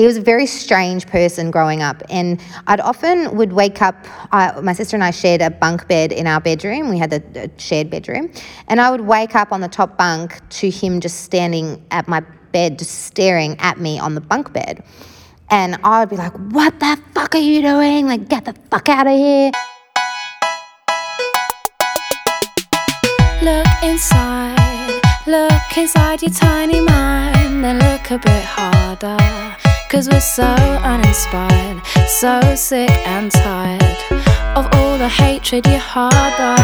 he was a very strange person growing up. And I'd often would wake up, uh, my sister and I shared a bunk bed in our bedroom. We had a, a shared bedroom. And I would wake up on the top bunk to him just standing at my bed, just staring at me on the bunk bed. And I would be like, What the fuck are you doing? Like, get the fuck out of here. Look inside, look inside your tiny mind, then look a bit harder. Cause we're so uninspired, so sick and tired of all the hatred you harbor.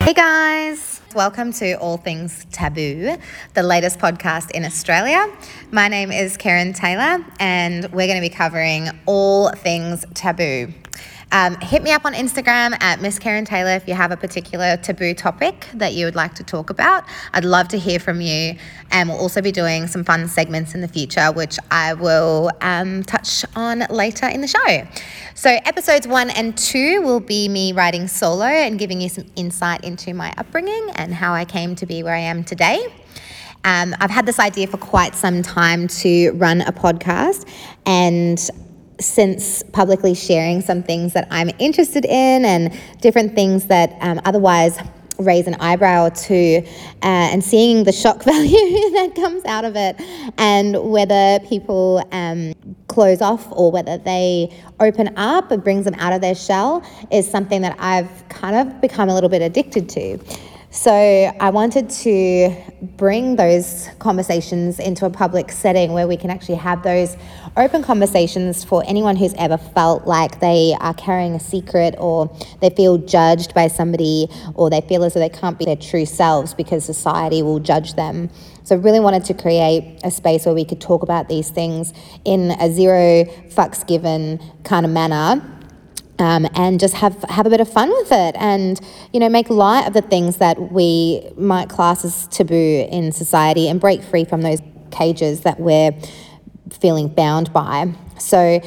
Hey guys, welcome to All Things Taboo, the latest podcast in Australia. My name is Karen Taylor, and we're going to be covering all things taboo. Um, hit me up on Instagram at Miss Karen Taylor if you have a particular taboo topic that you would like to talk about. I'd love to hear from you. And we'll also be doing some fun segments in the future, which I will um, touch on later in the show. So, episodes one and two will be me writing solo and giving you some insight into my upbringing and how I came to be where I am today. Um, I've had this idea for quite some time to run a podcast, and since publicly sharing some things that I'm interested in and different things that um, otherwise raise an eyebrow to uh, and seeing the shock value that comes out of it and whether people um, close off or whether they open up and brings them out of their shell is something that I've kind of become a little bit addicted to. So I wanted to bring those conversations into a public setting where we can actually have those open conversations for anyone who's ever felt like they are carrying a secret or they feel judged by somebody or they feel as though they can't be their true selves because society will judge them. So I really wanted to create a space where we could talk about these things in a zero fucks given kind of manner um, and just have have a bit of fun with it, and you know, make light of the things that we might class as taboo in society, and break free from those cages that we're feeling bound by. So.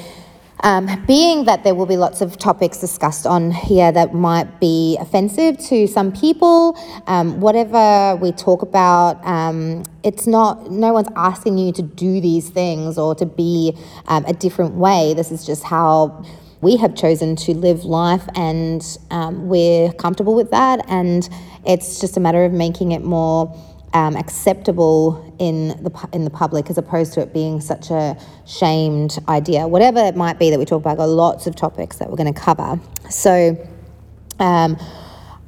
Um, being that there will be lots of topics discussed on here that might be offensive to some people, um, whatever we talk about, um, it's not, no one's asking you to do these things or to be um, a different way. This is just how we have chosen to live life and um, we're comfortable with that. And it's just a matter of making it more um, acceptable in the in the public as opposed to it being such a shamed idea. Whatever it might be that we talk about, got lots of topics that we're going to cover. So. Um,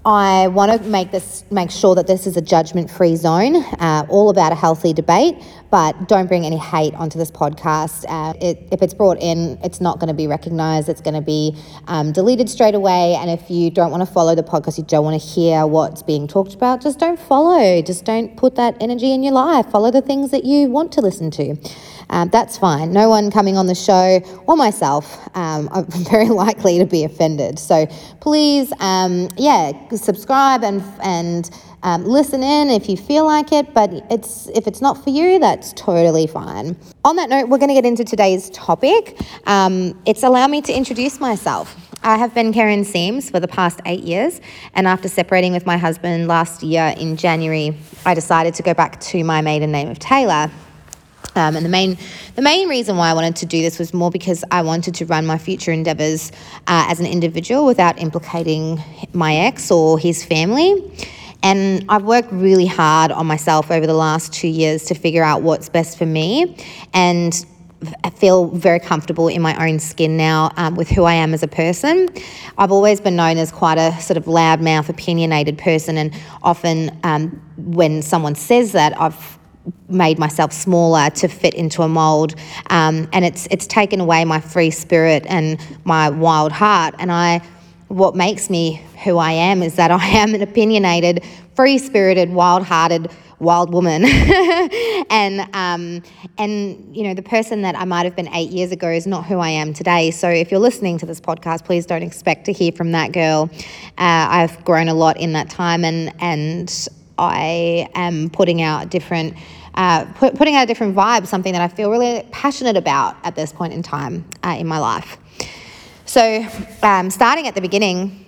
I want to make this make sure that this is a judgment-free zone, uh, all about a healthy debate. But don't bring any hate onto this podcast. Uh, it, if it's brought in, it's not going to be recognised. It's going to be um, deleted straight away. And if you don't want to follow the podcast, you don't want to hear what's being talked about, just don't follow. Just don't put that energy in your life. Follow the things that you want to listen to. Um, that's fine. No one coming on the show or myself, um, I'm very likely to be offended. So please, um, yeah, subscribe and and um, listen in if you feel like it. But it's if it's not for you, that's totally fine. On that note, we're going to get into today's topic. Um, it's allow me to introduce myself. I have been Karen Seams for the past eight years, and after separating with my husband last year in January, I decided to go back to my maiden name of Taylor. Um, and the main, the main reason why I wanted to do this was more because I wanted to run my future endeavours uh, as an individual without implicating my ex or his family. And I've worked really hard on myself over the last two years to figure out what's best for me. And I feel very comfortable in my own skin now um, with who I am as a person. I've always been known as quite a sort of loudmouth, opinionated person, and often um, when someone says that, I've made myself smaller to fit into a mold, um, and it's it's taken away my free spirit and my wild heart. And I, what makes me who I am is that I am an opinionated, free spirited, wild hearted, wild woman. and um, and you know the person that I might have been eight years ago is not who I am today. So if you're listening to this podcast, please don't expect to hear from that girl. Uh, I've grown a lot in that time, and and I am putting out different. Uh, put, putting out a different vibe, something that I feel really passionate about at this point in time uh, in my life. So, um, starting at the beginning,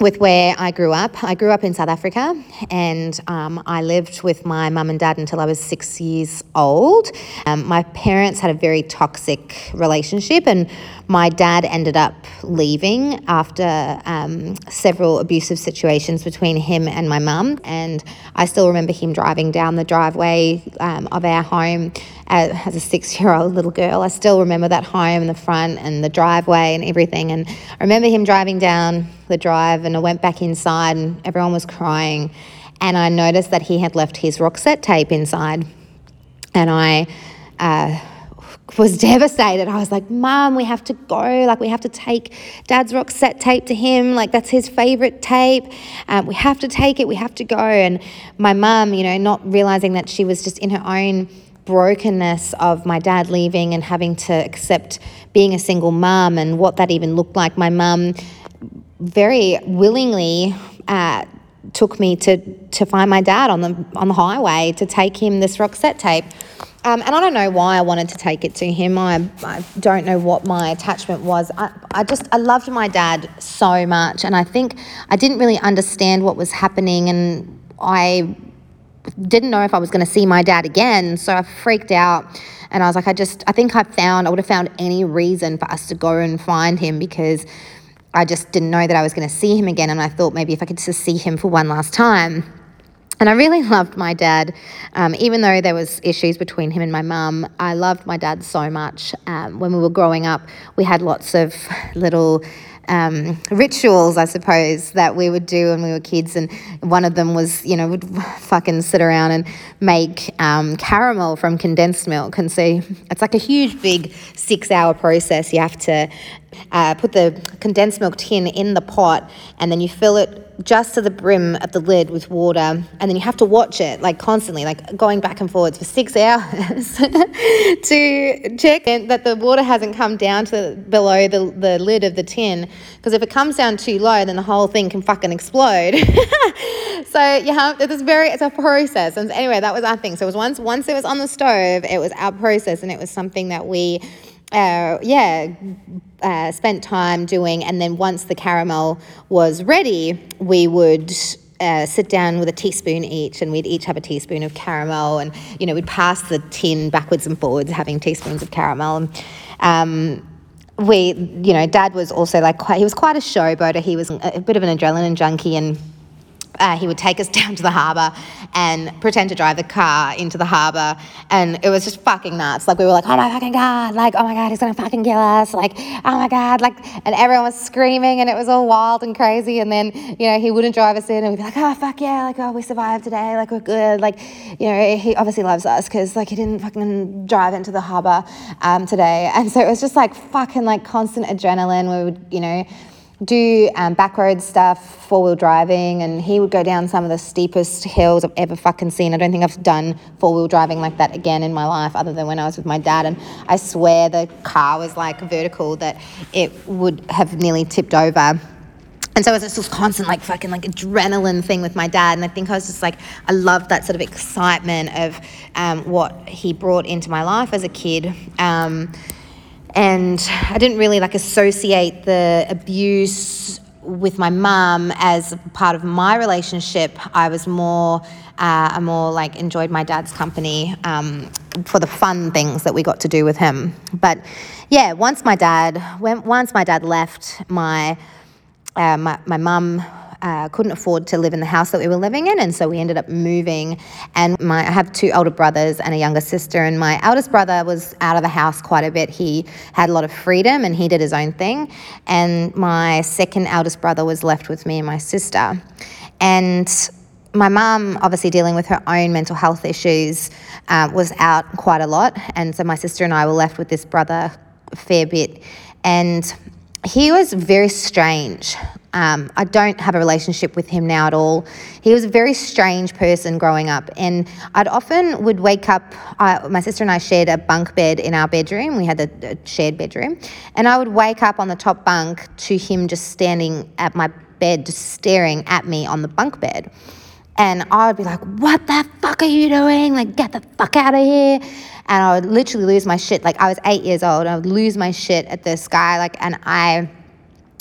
with where I grew up. I grew up in South Africa and um, I lived with my mum and dad until I was six years old. Um, my parents had a very toxic relationship, and my dad ended up leaving after um, several abusive situations between him and my mum. And I still remember him driving down the driveway um, of our home as, as a six year old little girl. I still remember that home and the front and the driveway and everything. And I remember him driving down the drive, and I went back inside, and everyone was crying. And I noticed that he had left his Roxette tape inside. And I uh, was devastated. I was like, Mom, we have to go. Like, we have to take Dad's Roxette tape to him. Like, that's his favorite tape. Um, we have to take it. We have to go. And my mum, you know, not realizing that she was just in her own brokenness of my dad leaving and having to accept being a single mum and what that even looked like. My mum very willingly uh, took me to to find my dad on the on the highway to take him this Roxette tape. Um, and I don't know why I wanted to take it to him. I, I don't know what my attachment was. I, I just, I loved my dad so much. And I think I didn't really understand what was happening. And I didn't know if I was going to see my dad again. So I freaked out. And I was like, I just, I think I found, I would have found any reason for us to go and find him because I just didn't know that I was going to see him again. And I thought maybe if I could just see him for one last time. And I really loved my dad, um, even though there was issues between him and my mum. I loved my dad so much. Um, when we were growing up, we had lots of little um, rituals, I suppose, that we would do when we were kids. And one of them was, you know, would fucking sit around and make um, caramel from condensed milk. And so it's like a huge, big six hour process. You have to uh, put the condensed milk tin in the pot and then you fill it just to the brim of the lid with water and then you have to watch it like constantly like going back and forwards for six hours to check that the water hasn't come down to below the, the lid of the tin because if it comes down too low then the whole thing can fucking explode. So you have it's very it's a process and anyway that was our thing. So it was once once it was on the stove it was our process and it was something that we uh, yeah, uh, spent time doing. And then once the caramel was ready, we would uh, sit down with a teaspoon each, and we'd each have a teaspoon of caramel, and you know we'd pass the tin backwards and forwards, having teaspoons of caramel. And, um, we, you know, Dad was also like quite, he was quite a showboater. He was a bit of an adrenaline junkie, and uh, he would take us down to the harbour and pretend to drive the car into the harbour. And it was just fucking nuts. Like, we were like, oh my fucking God, like, oh my God, he's gonna fucking kill us. Like, oh my God, like, and everyone was screaming and it was all wild and crazy. And then, you know, he wouldn't drive us in and we'd be like, oh fuck yeah, like, oh, we survived today, like, we're good. Like, you know, he obviously loves us because, like, he didn't fucking drive into the harbour um, today. And so it was just like fucking, like, constant adrenaline. We would, you know, do um, backroad stuff, four wheel driving, and he would go down some of the steepest hills I've ever fucking seen. I don't think I've done four wheel driving like that again in my life, other than when I was with my dad. And I swear the car was like vertical that it would have nearly tipped over. And so it was this constant, like, fucking, like, adrenaline thing with my dad. And I think I was just like, I loved that sort of excitement of um, what he brought into my life as a kid. Um, and I didn't really like associate the abuse with my mum as part of my relationship. I was more, uh, I more like enjoyed my dad's company um, for the fun things that we got to do with him. But yeah, once my dad, when, once my dad left, my uh, my, my mum uh, couldn't afford to live in the house that we were living in, and so we ended up moving. And my I have two older brothers and a younger sister, and my eldest brother was out of the house quite a bit. He had a lot of freedom and he did his own thing. And my second eldest brother was left with me and my sister. And my mum, obviously dealing with her own mental health issues, uh, was out quite a lot. And so my sister and I were left with this brother a fair bit. And he was very strange. Um, I don't have a relationship with him now at all. He was a very strange person growing up, and I'd often would wake up. I, my sister and I shared a bunk bed in our bedroom. We had a, a shared bedroom, and I would wake up on the top bunk to him just standing at my bed, just staring at me on the bunk bed. And I would be like, "What the fuck are you doing? Like, get the fuck out of here!" And I would literally lose my shit. Like I was eight years old, I would lose my shit at this guy. Like, and I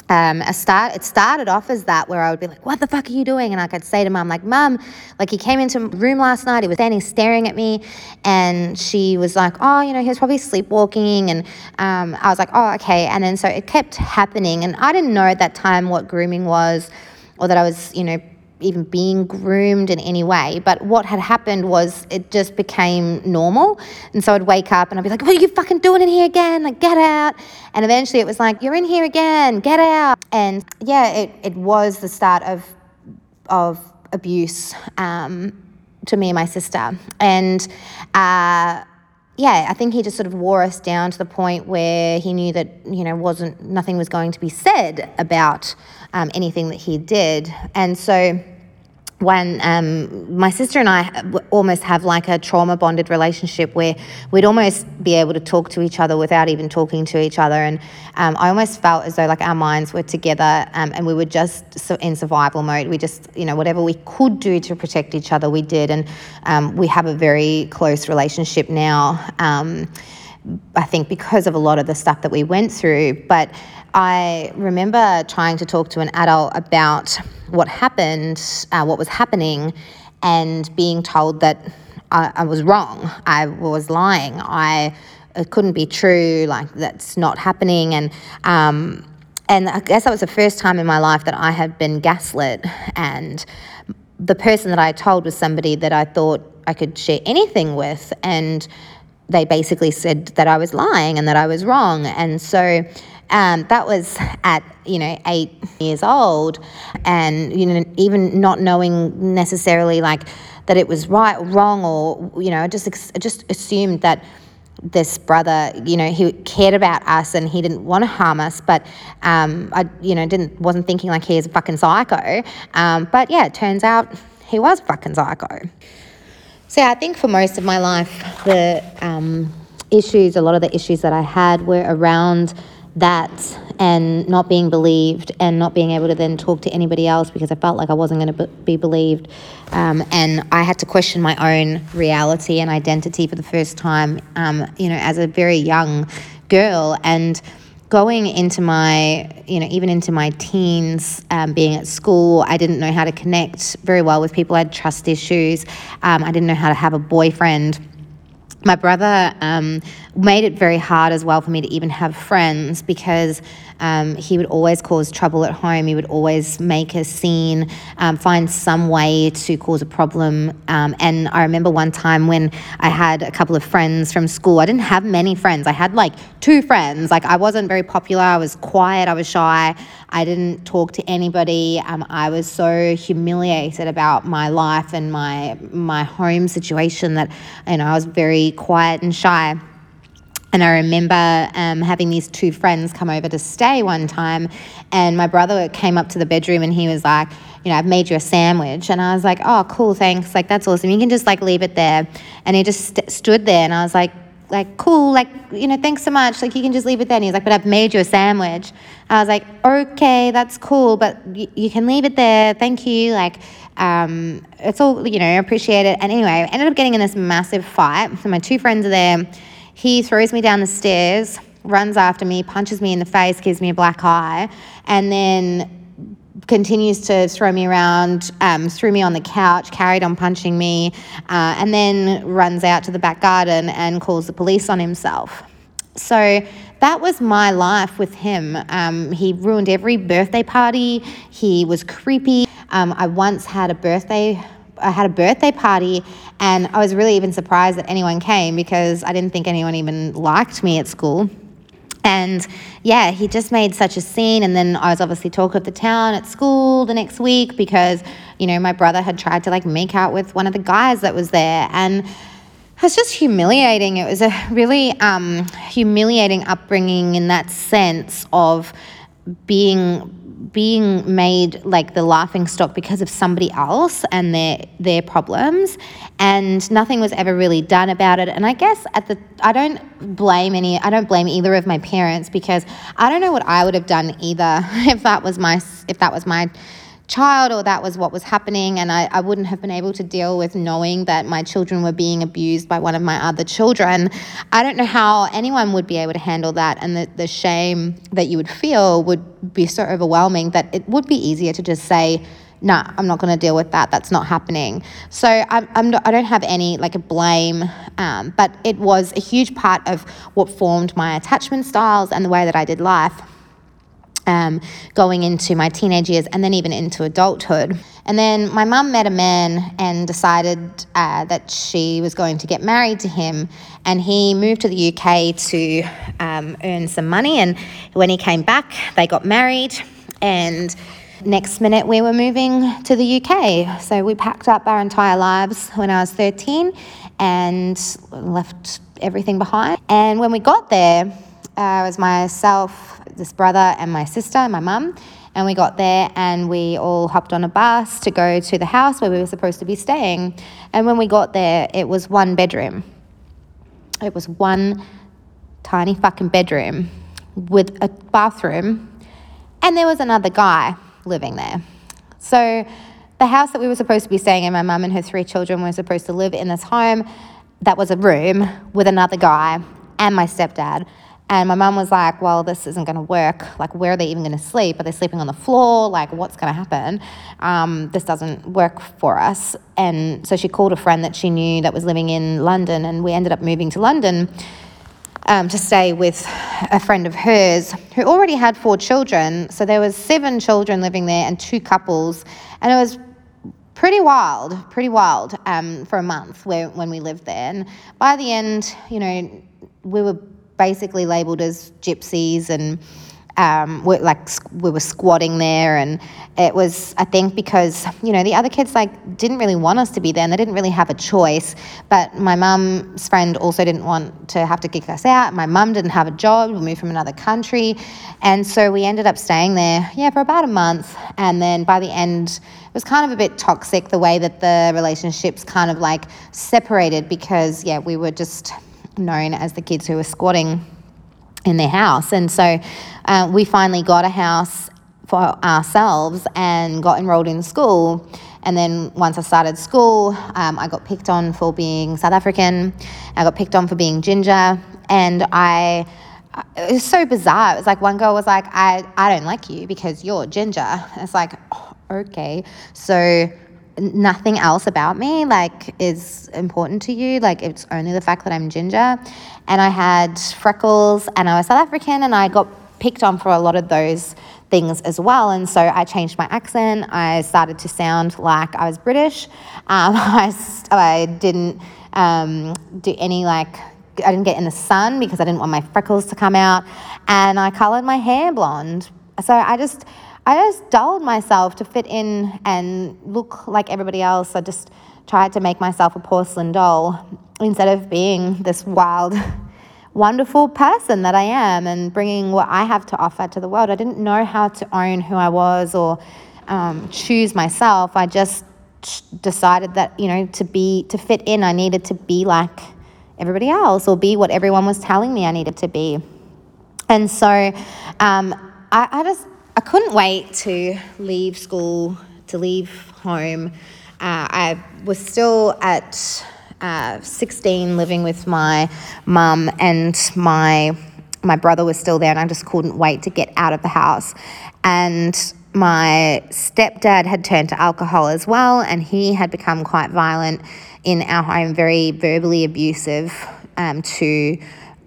um, a start, it started off as that where I would be like, what the fuck are you doing? And I could say to mum, like, mum, like he came into room last night, he was standing staring at me and she was like, oh, you know, he was probably sleepwalking. And um, I was like, oh, okay. And then so it kept happening. And I didn't know at that time what grooming was or that I was, you know, even being groomed in any way. But what had happened was it just became normal. And so I'd wake up and I'd be like, what are you fucking doing in here again? Like, get out. And eventually it was like, you're in here again, get out. And yeah, it, it was the start of, of abuse um, to me and my sister. And, uh, yeah, I think he just sort of wore us down to the point where he knew that you know wasn't nothing was going to be said about um, anything that he did, and so when um, my sister and I almost have like a trauma bonded relationship where we'd almost be able to talk to each other without even talking to each other. And um, I almost felt as though like our minds were together um, and we were just in survival mode. We just, you know, whatever we could do to protect each other, we did. And um, we have a very close relationship now. Um, I think because of a lot of the stuff that we went through. But I remember trying to talk to an adult about what happened, uh, what was happening, and being told that I, I was wrong. I was lying. I it couldn't be true. Like that's not happening. And um, and I guess that was the first time in my life that I had been gaslit. And the person that I told was somebody that I thought I could share anything with, and they basically said that I was lying and that I was wrong. And so um, that was at you know eight years old, and you know even not knowing necessarily like that it was right or wrong, or you know just just assumed that this brother, you know, he cared about us and he didn't want to harm us, but um, I, you know, didn't wasn't thinking like he is a fucking psycho. Um, but yeah, it turns out he was fucking psycho. So yeah, I think for most of my life, the um, issues, a lot of the issues that I had were around that and not being believed and not being able to then talk to anybody else because I felt like I wasn't going to be believed. Um, and I had to question my own reality and identity for the first time, um, you know, as a very young girl. And going into my, you know, even into my teens, um, being at school, I didn't know how to connect very well with people. I had trust issues. Um, I didn't know how to have a boyfriend my brother um, made it very hard as well for me to even have friends because um, he would always cause trouble at home. He would always make a scene, um, find some way to cause a problem. Um, and I remember one time when I had a couple of friends from school. I didn't have many friends. I had like two friends. Like I wasn't very popular. I was quiet. I was shy. I didn't talk to anybody. Um, I was so humiliated about my life and my my home situation that you know I was very quiet and shy. And I remember um, having these two friends come over to stay one time, and my brother came up to the bedroom and he was like, you know, I've made you a sandwich. And I was like, oh, cool, thanks. Like, that's awesome. You can just like leave it there. And he just st- stood there, and I was like, like, cool, like, you know, thanks so much. Like, you can just leave it there. And he's like, but I've made you a sandwich. I was like, okay, that's cool, but y- you can leave it there. Thank you. Like, um, it's all, you know, appreciate it. And anyway, I ended up getting in this massive fight. So my two friends are there. He throws me down the stairs, runs after me, punches me in the face, gives me a black eye, and then continues to throw me around, um, threw me on the couch, carried on punching me, uh, and then runs out to the back garden and calls the police on himself. So that was my life with him. Um, he ruined every birthday party. He was creepy. Um, I once had a birthday. I had a birthday party, and I was really even surprised that anyone came because I didn't think anyone even liked me at school. And yeah, he just made such a scene. And then I was obviously talk of the town at school the next week because, you know, my brother had tried to like make out with one of the guys that was there. And it was just humiliating. It was a really um, humiliating upbringing in that sense of being being made like the laughing stock because of somebody else and their their problems and nothing was ever really done about it. And i guess at the i don't blame any i don't blame either of my parents because i don't know what i would have done either if that was my if that was my child or that was what was happening and I, I wouldn't have been able to deal with knowing that my children were being abused by one of my other children i don't know how anyone would be able to handle that and the, the shame that you would feel would be so overwhelming that it would be easier to just say nah, I'm not going to deal with that. That's not happening. So I'm, I'm not, I don't have any like a blame, um, but it was a huge part of what formed my attachment styles and the way that I did life um, going into my teenage years and then even into adulthood. And then my mum met a man and decided uh, that she was going to get married to him. And he moved to the UK to um, earn some money. And when he came back, they got married. And next minute, we were moving to the UK. So we packed up our entire lives when I was 13 and left everything behind. And when we got there, uh, it was myself, this brother and my sister, and my mum. And we got there and we all hopped on a bus to go to the house where we were supposed to be staying. And when we got there, it was one bedroom. It was one tiny fucking bedroom with a bathroom. And there was another guy living there. So the house that we were supposed to be staying in, my mum and her three children were supposed to live in this home that was a room with another guy and my stepdad. And my mum was like, Well, this isn't going to work. Like, where are they even going to sleep? Are they sleeping on the floor? Like, what's going to happen? Um, this doesn't work for us. And so she called a friend that she knew that was living in London, and we ended up moving to London. Um, to stay with a friend of hers who already had four children. So there was seven children living there and two couples, and it was pretty wild, pretty wild um, for a month where, when we lived there. And by the end, you know, we were basically labelled as gypsies and um, we're like we were squatting there. And it was i think because you know the other kids like didn't really want us to be there and they didn't really have a choice. But my mum's friend also didn't want to have to kick us out. My mum didn't have a job. We moved from another country. And so we ended up staying there yeah for about a month. And then by the end it was kind of a bit toxic the way that the relationships kind of like separated because yeah we were just known as the kids who were squatting in their house. And so uh, we finally got a house for ourselves and got enrolled in school. And then once I started school, um, I got picked on for being South African. I got picked on for being ginger. And I, it was so bizarre. It was like one girl was like, I, I don't like you because you're ginger. It's like, oh, okay. So nothing else about me like is important to you. Like it's only the fact that i'm ginger. And i had freckles and i was south african and i got picked on for a lot of those things as well. And so i changed my accent. I started to sound like i was british. Um, I, I didn't um, do any like i didn't get in the sun because i didn't want my freckles to come out. And i colored my hair blonde. So i just I just dulled myself to fit in and look like everybody else. I just tried to make myself a porcelain doll instead of being this wild, wonderful person that I am and bringing what I have to offer to the world. I didn't know how to own who I was or um, choose myself. I just decided that, you know, to be, to fit in, I needed to be like everybody else or be what everyone was telling me I needed to be. And so um, I, I just I couldn't wait to leave school, to leave home. Uh, I was still at uh, 16 living with my mum and my my brother was still there and I just couldn't wait to get out of the house. And my stepdad had turned to alcohol as well and he had become quite violent in our home, very verbally abusive um, to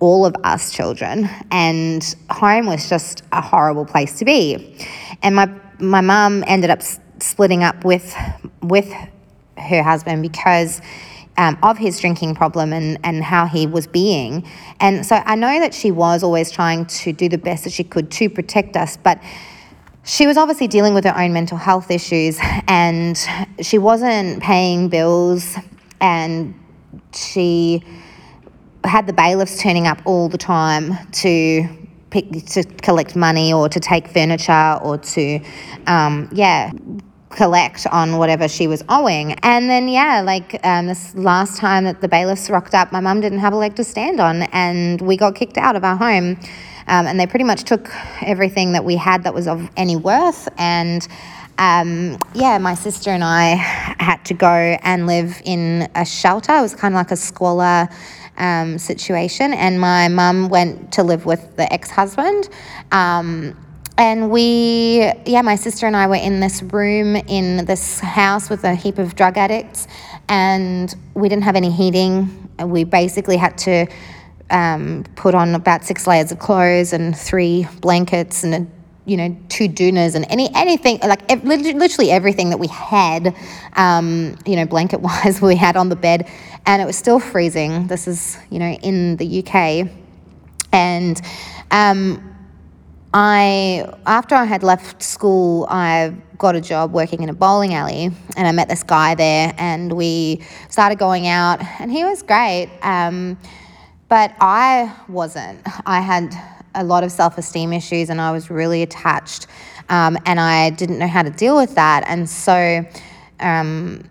all of us children, and home was just a horrible place to be. And my my mum ended up splitting up with with her husband because um, of his drinking problem and, and how he was being. And so I know that she was always trying to do the best that she could to protect us, but she was obviously dealing with her own mental health issues and she wasn't paying bills and she had the bailiffs turning up all the time to pick to collect money or to take furniture or to um, yeah collect on whatever she was owing and then yeah like um, this last time that the bailiffs rocked up my mum didn't have a leg to stand on and we got kicked out of our home um, and they pretty much took everything that we had that was of any worth and um, yeah, my sister and I had to go and live in a shelter. It was kind of like a squalor um, situation, and my mum went to live with the ex husband. Um, and we, yeah, my sister and I were in this room in this house with a heap of drug addicts, and we didn't have any heating. We basically had to um, put on about six layers of clothes and three blankets and a you know, two doonas and any anything like literally everything that we had, um, you know, blanket wise, we had on the bed, and it was still freezing. This is you know in the UK, and um, I after I had left school, I got a job working in a bowling alley, and I met this guy there, and we started going out, and he was great. Um, but I wasn't. I had a lot of self esteem issues and I was really attached um, and I didn't know how to deal with that. And so um,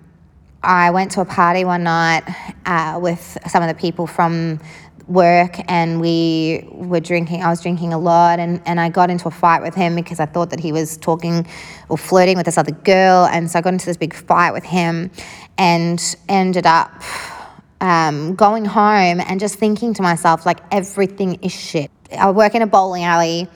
I went to a party one night uh, with some of the people from work and we were drinking I was drinking a lot and, and I got into a fight with him because I thought that he was talking or flirting with this other girl and so I got into this big fight with him and ended up um, going home and just thinking to myself like everything is shit I work in a bowling alley.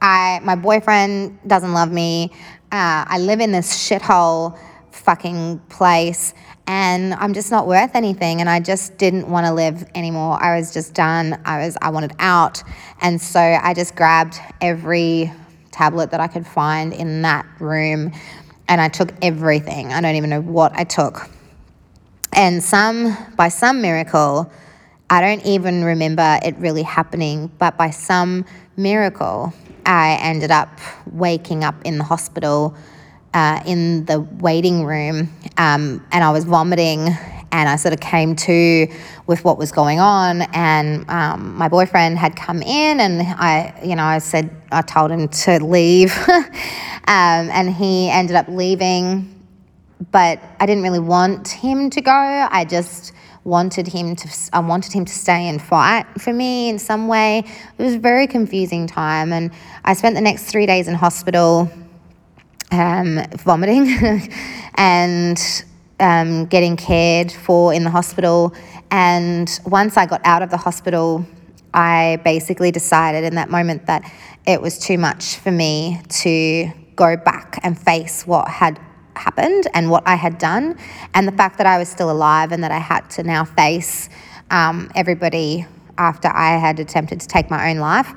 I my boyfriend doesn't love me. Uh, I live in this shithole fucking place and I'm just not worth anything and I just didn't want to live anymore. I was just done. I was I wanted out. And so I just grabbed every tablet that I could find in that room and I took everything. I don't even know what I took. And some by some miracle I don't even remember it really happening, but by some miracle, I ended up waking up in the hospital uh, in the waiting room um, and I was vomiting and I sort of came to with what was going on and um, my boyfriend had come in and I you know I said I told him to leave um, and he ended up leaving but I didn't really want him to go. I just wanted him to I wanted him to stay and fight for me in some way. It was a very confusing time and I spent the next 3 days in hospital um, vomiting and um, getting cared for in the hospital and once I got out of the hospital I basically decided in that moment that it was too much for me to go back and face what had happened and what I had done, and the fact that I was still alive and that I had to now face um, everybody after I had attempted to take my own life.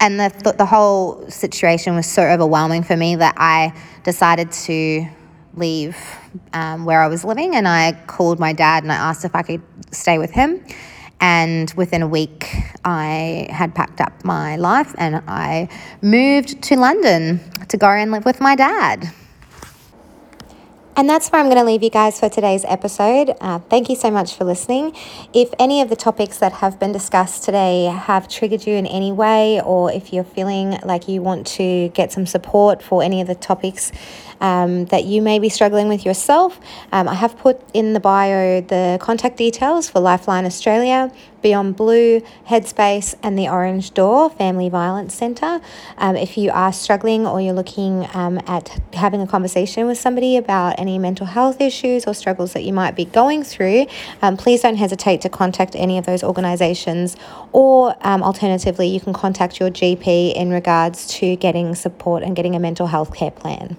And the, th- the whole situation was so overwhelming for me that I decided to leave um, where I was living and I called my dad and I asked if I could stay with him. And within a week, I had packed up my life and I moved to London to go and live with my dad. And that's where I'm going to leave you guys for today's episode. Uh, thank you so much for listening. If any of the topics that have been discussed today have triggered you in any way, or if you're feeling like you want to get some support for any of the topics um, that you may be struggling with yourself, um, I have put in the bio the contact details for Lifeline Australia. Beyond Blue, Headspace, and the Orange Door Family Violence Centre. Um, if you are struggling or you're looking um, at having a conversation with somebody about any mental health issues or struggles that you might be going through, um, please don't hesitate to contact any of those organisations, or um, alternatively, you can contact your GP in regards to getting support and getting a mental health care plan.